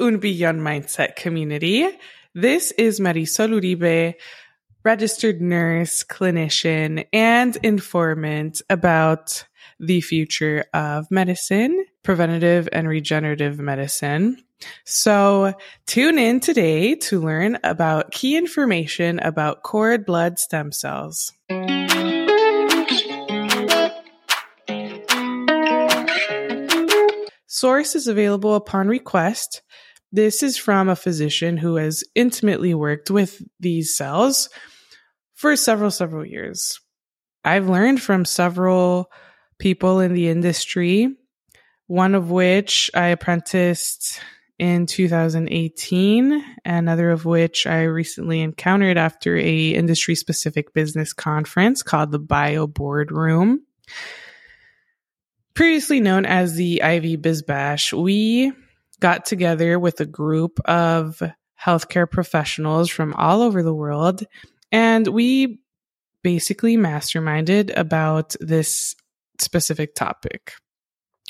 Un Beyond Mindset community. This is Marysol Uribe, registered nurse, clinician, and informant about the future of medicine, preventative and regenerative medicine. So tune in today to learn about key information about cord blood stem cells. Source is available upon request. This is from a physician who has intimately worked with these cells for several, several years. I've learned from several people in the industry, one of which I apprenticed in 2018, another of which I recently encountered after a industry specific business conference called the Bio Boardroom. Previously known as the Ivy Biz Bash, we got together with a group of healthcare professionals from all over the world and we basically masterminded about this specific topic.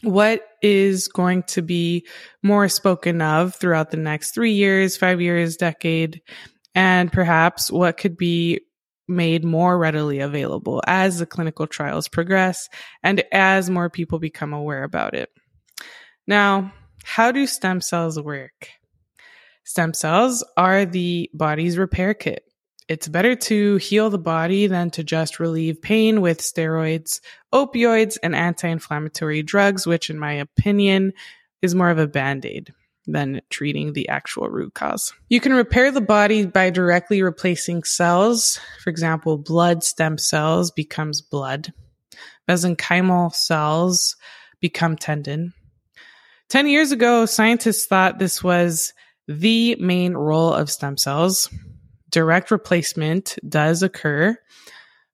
What is going to be more spoken of throughout the next three years, five years, decade, and perhaps what could be made more readily available as the clinical trials progress and as more people become aware about it. Now, how do stem cells work? Stem cells are the body's repair kit. It's better to heal the body than to just relieve pain with steroids, opioids, and anti inflammatory drugs, which, in my opinion, is more of a band aid than treating the actual root cause. You can repair the body by directly replacing cells. For example, blood stem cells becomes blood. Mesenchymal cells become tendon. 10 years ago, scientists thought this was the main role of stem cells direct replacement does occur,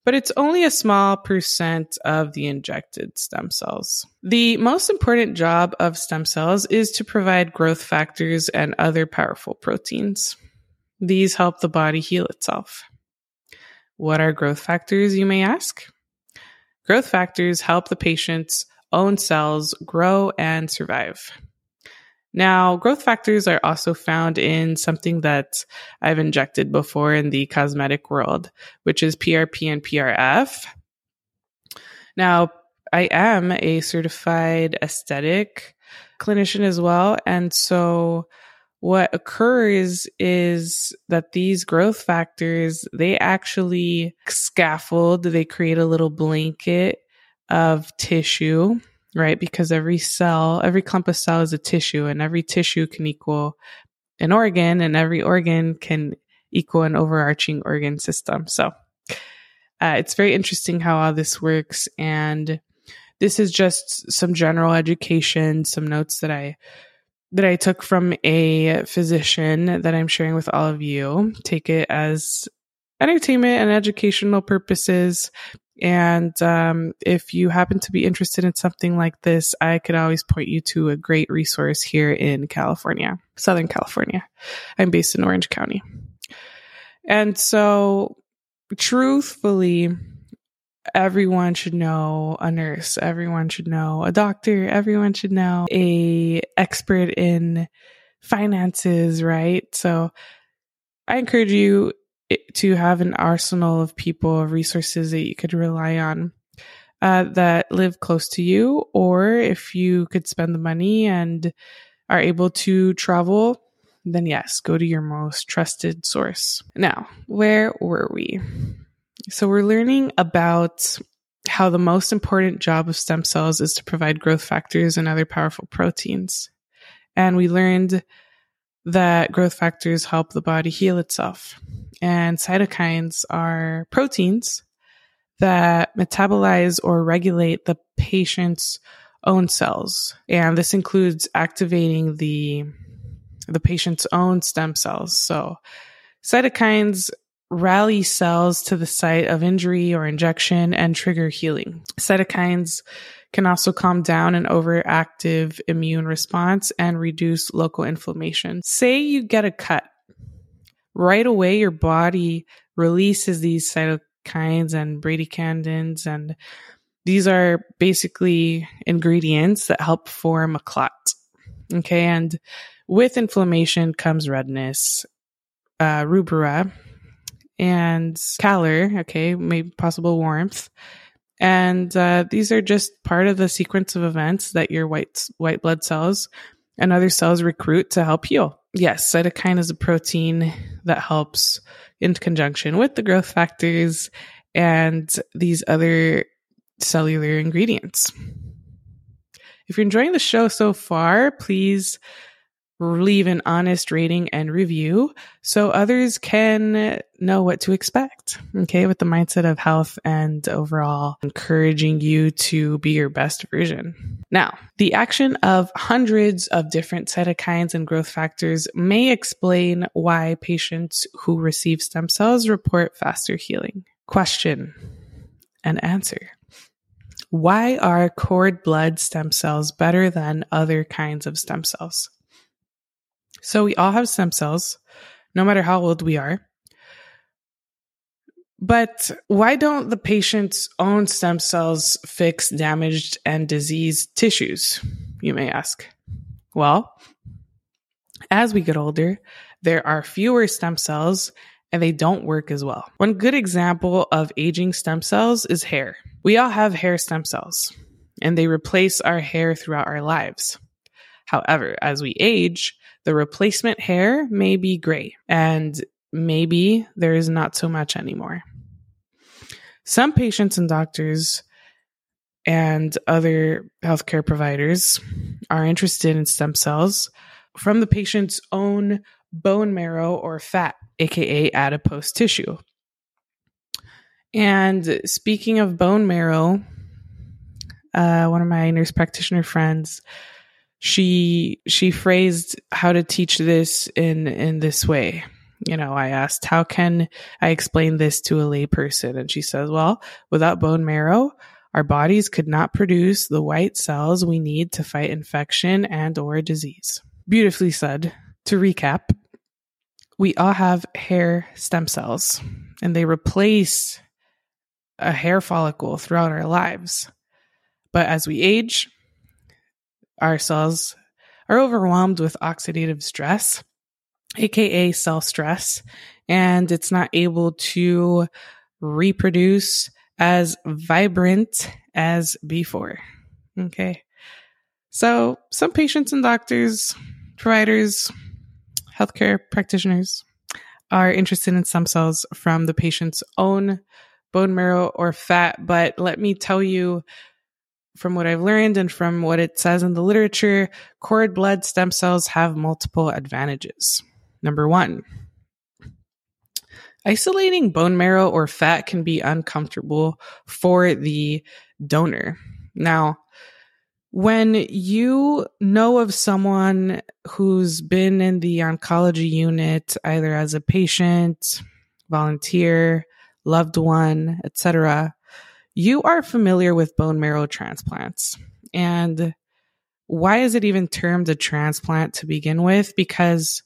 but it's only a small percent of the injected stem cells. The most important job of stem cells is to provide growth factors and other powerful proteins. These help the body heal itself. What are growth factors, you may ask? Growth factors help the patient's own cells grow and survive. Now, growth factors are also found in something that I've injected before in the cosmetic world, which is PRP and PRF. Now, I am a certified aesthetic clinician as well. And so what occurs is that these growth factors, they actually scaffold, they create a little blanket of tissue right? Because every cell, every clump of cell is a tissue, and every tissue can equal an organ, and every organ can equal an overarching organ system. So uh, it's very interesting how all this works. And this is just some general education, some notes that I that I took from a physician that I'm sharing with all of you. Take it as entertainment and educational purposes. And um, if you happen to be interested in something like this, I could always point you to a great resource here in California, Southern California. I'm based in Orange County. And so, truthfully, everyone should know a nurse, everyone should know a doctor, everyone should know a expert in finances, right? So I encourage you to have an arsenal of people, resources that you could rely on uh, that live close to you, or if you could spend the money and are able to travel, then yes, go to your most trusted source. Now, where were we? So we're learning about how the most important job of stem cells is to provide growth factors and other powerful proteins. And we learned that growth factors help the body heal itself. And cytokines are proteins that metabolize or regulate the patient's own cells. And this includes activating the the patient's own stem cells. So cytokines rally cells to the site of injury or injection and trigger healing. Cytokines can also calm down an overactive immune response and reduce local inflammation. Say you get a cut. Right away, your body releases these cytokines and bradykindins, and these are basically ingredients that help form a clot. Okay. And with inflammation comes redness, uh, rubor, and calor. Okay. Maybe possible warmth. And uh, these are just part of the sequence of events that your white white blood cells and other cells recruit to help heal. Yes, cytokine is a protein that helps in conjunction with the growth factors and these other cellular ingredients. If you're enjoying the show so far, please leave an honest rating and review so others can know what to expect. Okay. With the mindset of health and overall encouraging you to be your best version. Now, the action of hundreds of different cytokines and growth factors may explain why patients who receive stem cells report faster healing. Question and answer. Why are cord blood stem cells better than other kinds of stem cells? So we all have stem cells, no matter how old we are. But why don't the patient's own stem cells fix damaged and diseased tissues? You may ask. Well, as we get older, there are fewer stem cells and they don't work as well. One good example of aging stem cells is hair. We all have hair stem cells and they replace our hair throughout our lives. However, as we age, the replacement hair may be gray and maybe there is not so much anymore. Some patients and doctors and other healthcare providers are interested in stem cells from the patient's own bone marrow or fat, aka adipose tissue. And speaking of bone marrow, uh, one of my nurse practitioner friends she she phrased how to teach this in in this way. You know i asked how can i explain this to a layperson? And she says well without bone marrow our bodies could not produce the white cells we need to fight infection and or disease. Beautifully said. To recap we all have hair stem cells and they replace a hair follicle throughout our lives. But as we age our cells are overwhelmed with oxidative stress, aka cell stress, and it's not able to reproduce as vibrant as before. Okay. So some patients and doctors, providers, healthcare practitioners are interested in stem cells from the patient's own bone marrow or fat. But let me tell you, from what I've learned and from what it says in the literature, cord blood stem cells have multiple advantages. Number one, isolating bone marrow or fat can be uncomfortable for the donor. Now, when you know of someone who's been in the oncology unit, either as a patient, volunteer, loved one, etc., you are familiar with bone marrow transplants. And why is it even termed a transplant to begin with? Because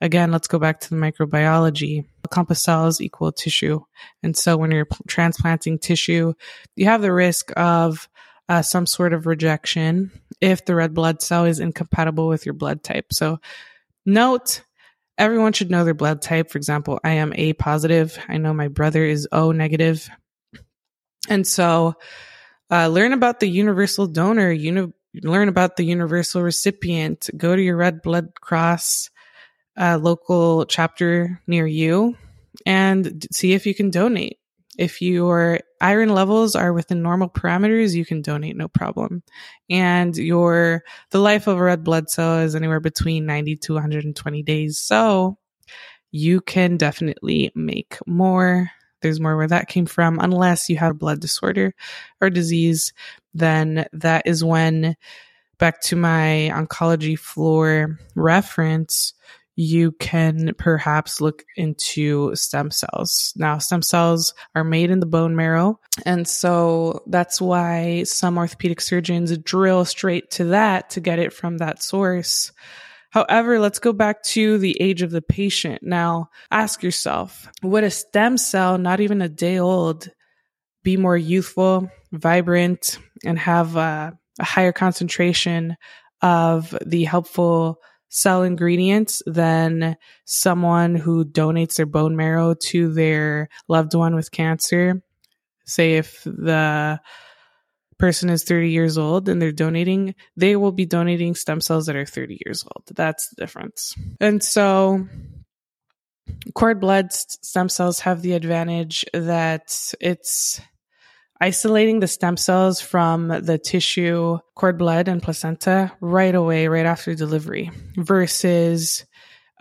again, let's go back to the microbiology. Compass cells equal tissue. And so when you're transplanting tissue, you have the risk of uh, some sort of rejection if the red blood cell is incompatible with your blood type. So note, everyone should know their blood type. For example, I am A positive. I know my brother is O negative. And so, uh, learn about the universal donor, uni- learn about the universal recipient, go to your Red Blood Cross uh, local chapter near you and see if you can donate. If your iron levels are within normal parameters, you can donate no problem. And your the life of a red blood cell is anywhere between 90 to 120 days. So you can definitely make more there's more where that came from. Unless you have a blood disorder or disease, then that is when, back to my oncology floor reference, you can perhaps look into stem cells. Now, stem cells are made in the bone marrow. And so that's why some orthopedic surgeons drill straight to that to get it from that source. However, let's go back to the age of the patient. Now, ask yourself, would a stem cell, not even a day old, be more youthful, vibrant, and have a, a higher concentration of the helpful cell ingredients than someone who donates their bone marrow to their loved one with cancer. Say if the person is 30 years old and they're donating, they will be donating stem cells that are 30 years old. That's the difference. And so cord blood stem cells have the advantage that it's isolating the stem cells from the tissue, cord blood, and placenta right away, right after delivery, versus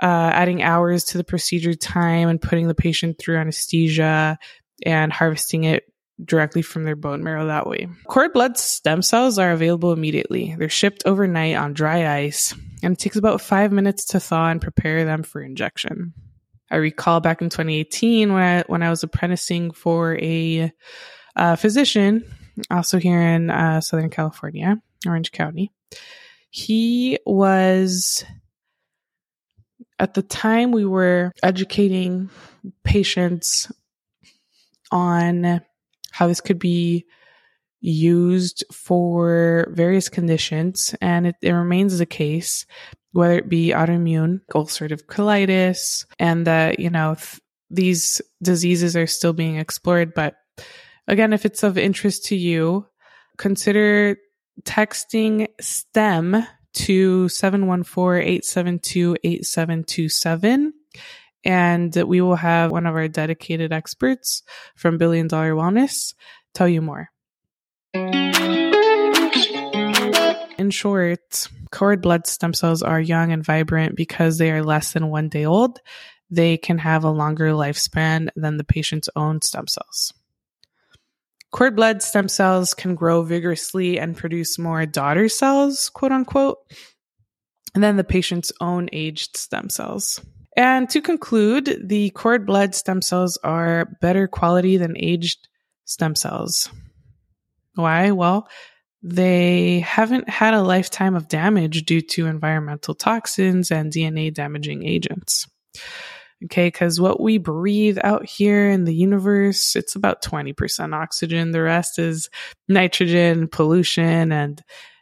uh, adding hours to the procedure time and putting the patient through anesthesia and harvesting it directly from their bone marrow that way. Cord blood stem cells are available immediately. They're shipped overnight on dry ice, and it takes about five minutes to thaw and prepare them for injection. I recall back in 2018 when I when I was apprenticing for a uh, physician, also here in uh, Southern California, Orange County. He was at the time we were educating patients on how this could be used for various conditions, and it, it remains the case, whether it be autoimmune, ulcerative colitis, and that, you know, th- these diseases are still being explored. But again, if it's of interest to you, consider texting STEM to 714-872-8727 and we will have one of our dedicated experts from Billion Dollar Wellness tell you more. In short, cord blood stem cells are young and vibrant because they are less than one day old. They can have a longer lifespan than the patient's own stem cells. Cord blood stem cells can grow vigorously and produce more daughter cells, quote unquote, than the patient's own aged stem cells. And to conclude, the cord blood stem cells are better quality than aged stem cells. Why? Well, they haven't had a lifetime of damage due to environmental toxins and DNA damaging agents. Okay, because what we breathe out here in the universe, it's about 20% oxygen. The rest is nitrogen, pollution, and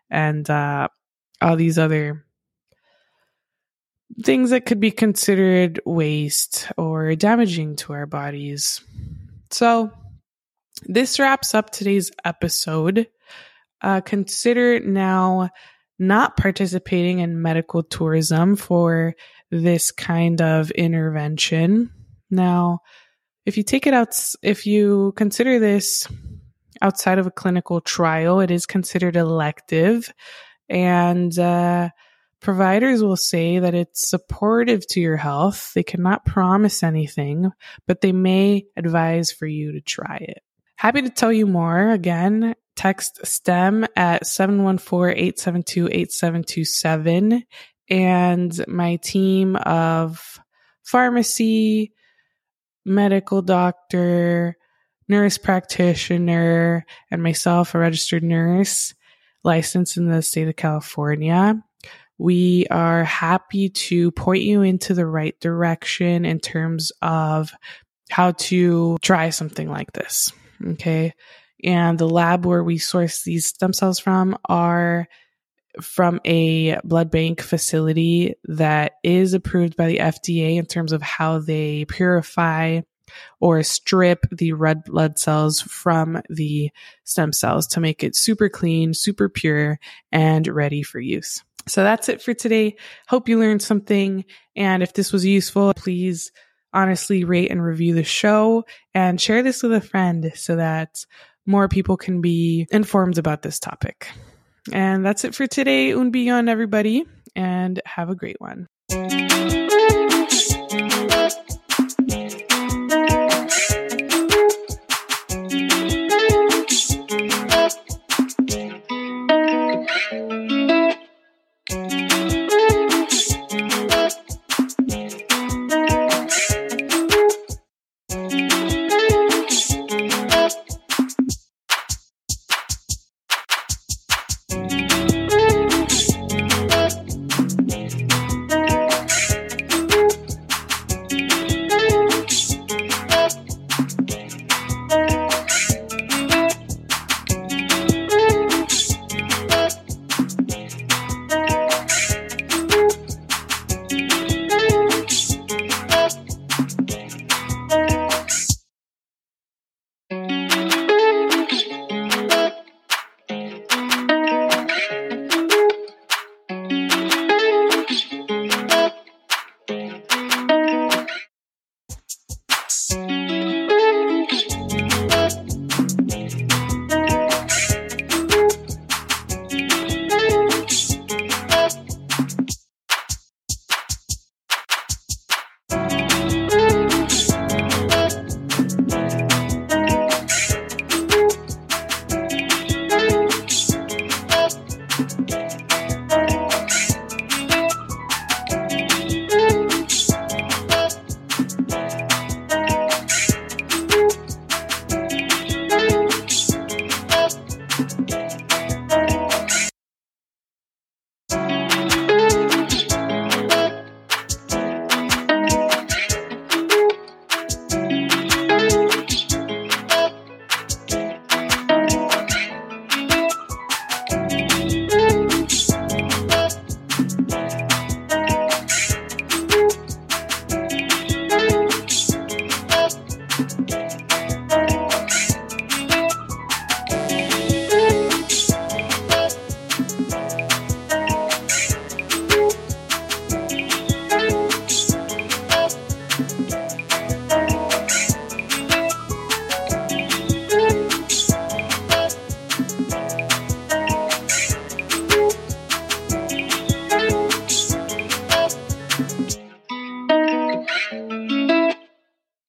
and uh, all these other things that could be considered waste or damaging to our bodies. So, this wraps up today's episode. Uh, consider now not participating in medical tourism for this kind of intervention. Now, if you take it out, if you consider this outside of a clinical trial, it is considered elective and, uh, Providers will say that it's supportive to your health. They cannot promise anything, but they may advise for you to try it. Happy to tell you more. Again, text STEM at 714-872-8727 and my team of pharmacy, medical doctor, nurse practitioner, and myself, a registered nurse licensed in the state of California we are happy to point you into the right direction in terms of how to try something like this. Okay. And the lab where we source these stem cells from are from a blood bank facility that is approved by the FDA in terms of how they purify or strip the red blood cells from the stem cells to make it super clean, super pure, and ready for use. So that's it for today. Hope you learned something. And if this was useful, please honestly rate and review the show and share this with a friend so that more people can be informed about this topic. And that's it for today. Un beyond everybody and have a great one.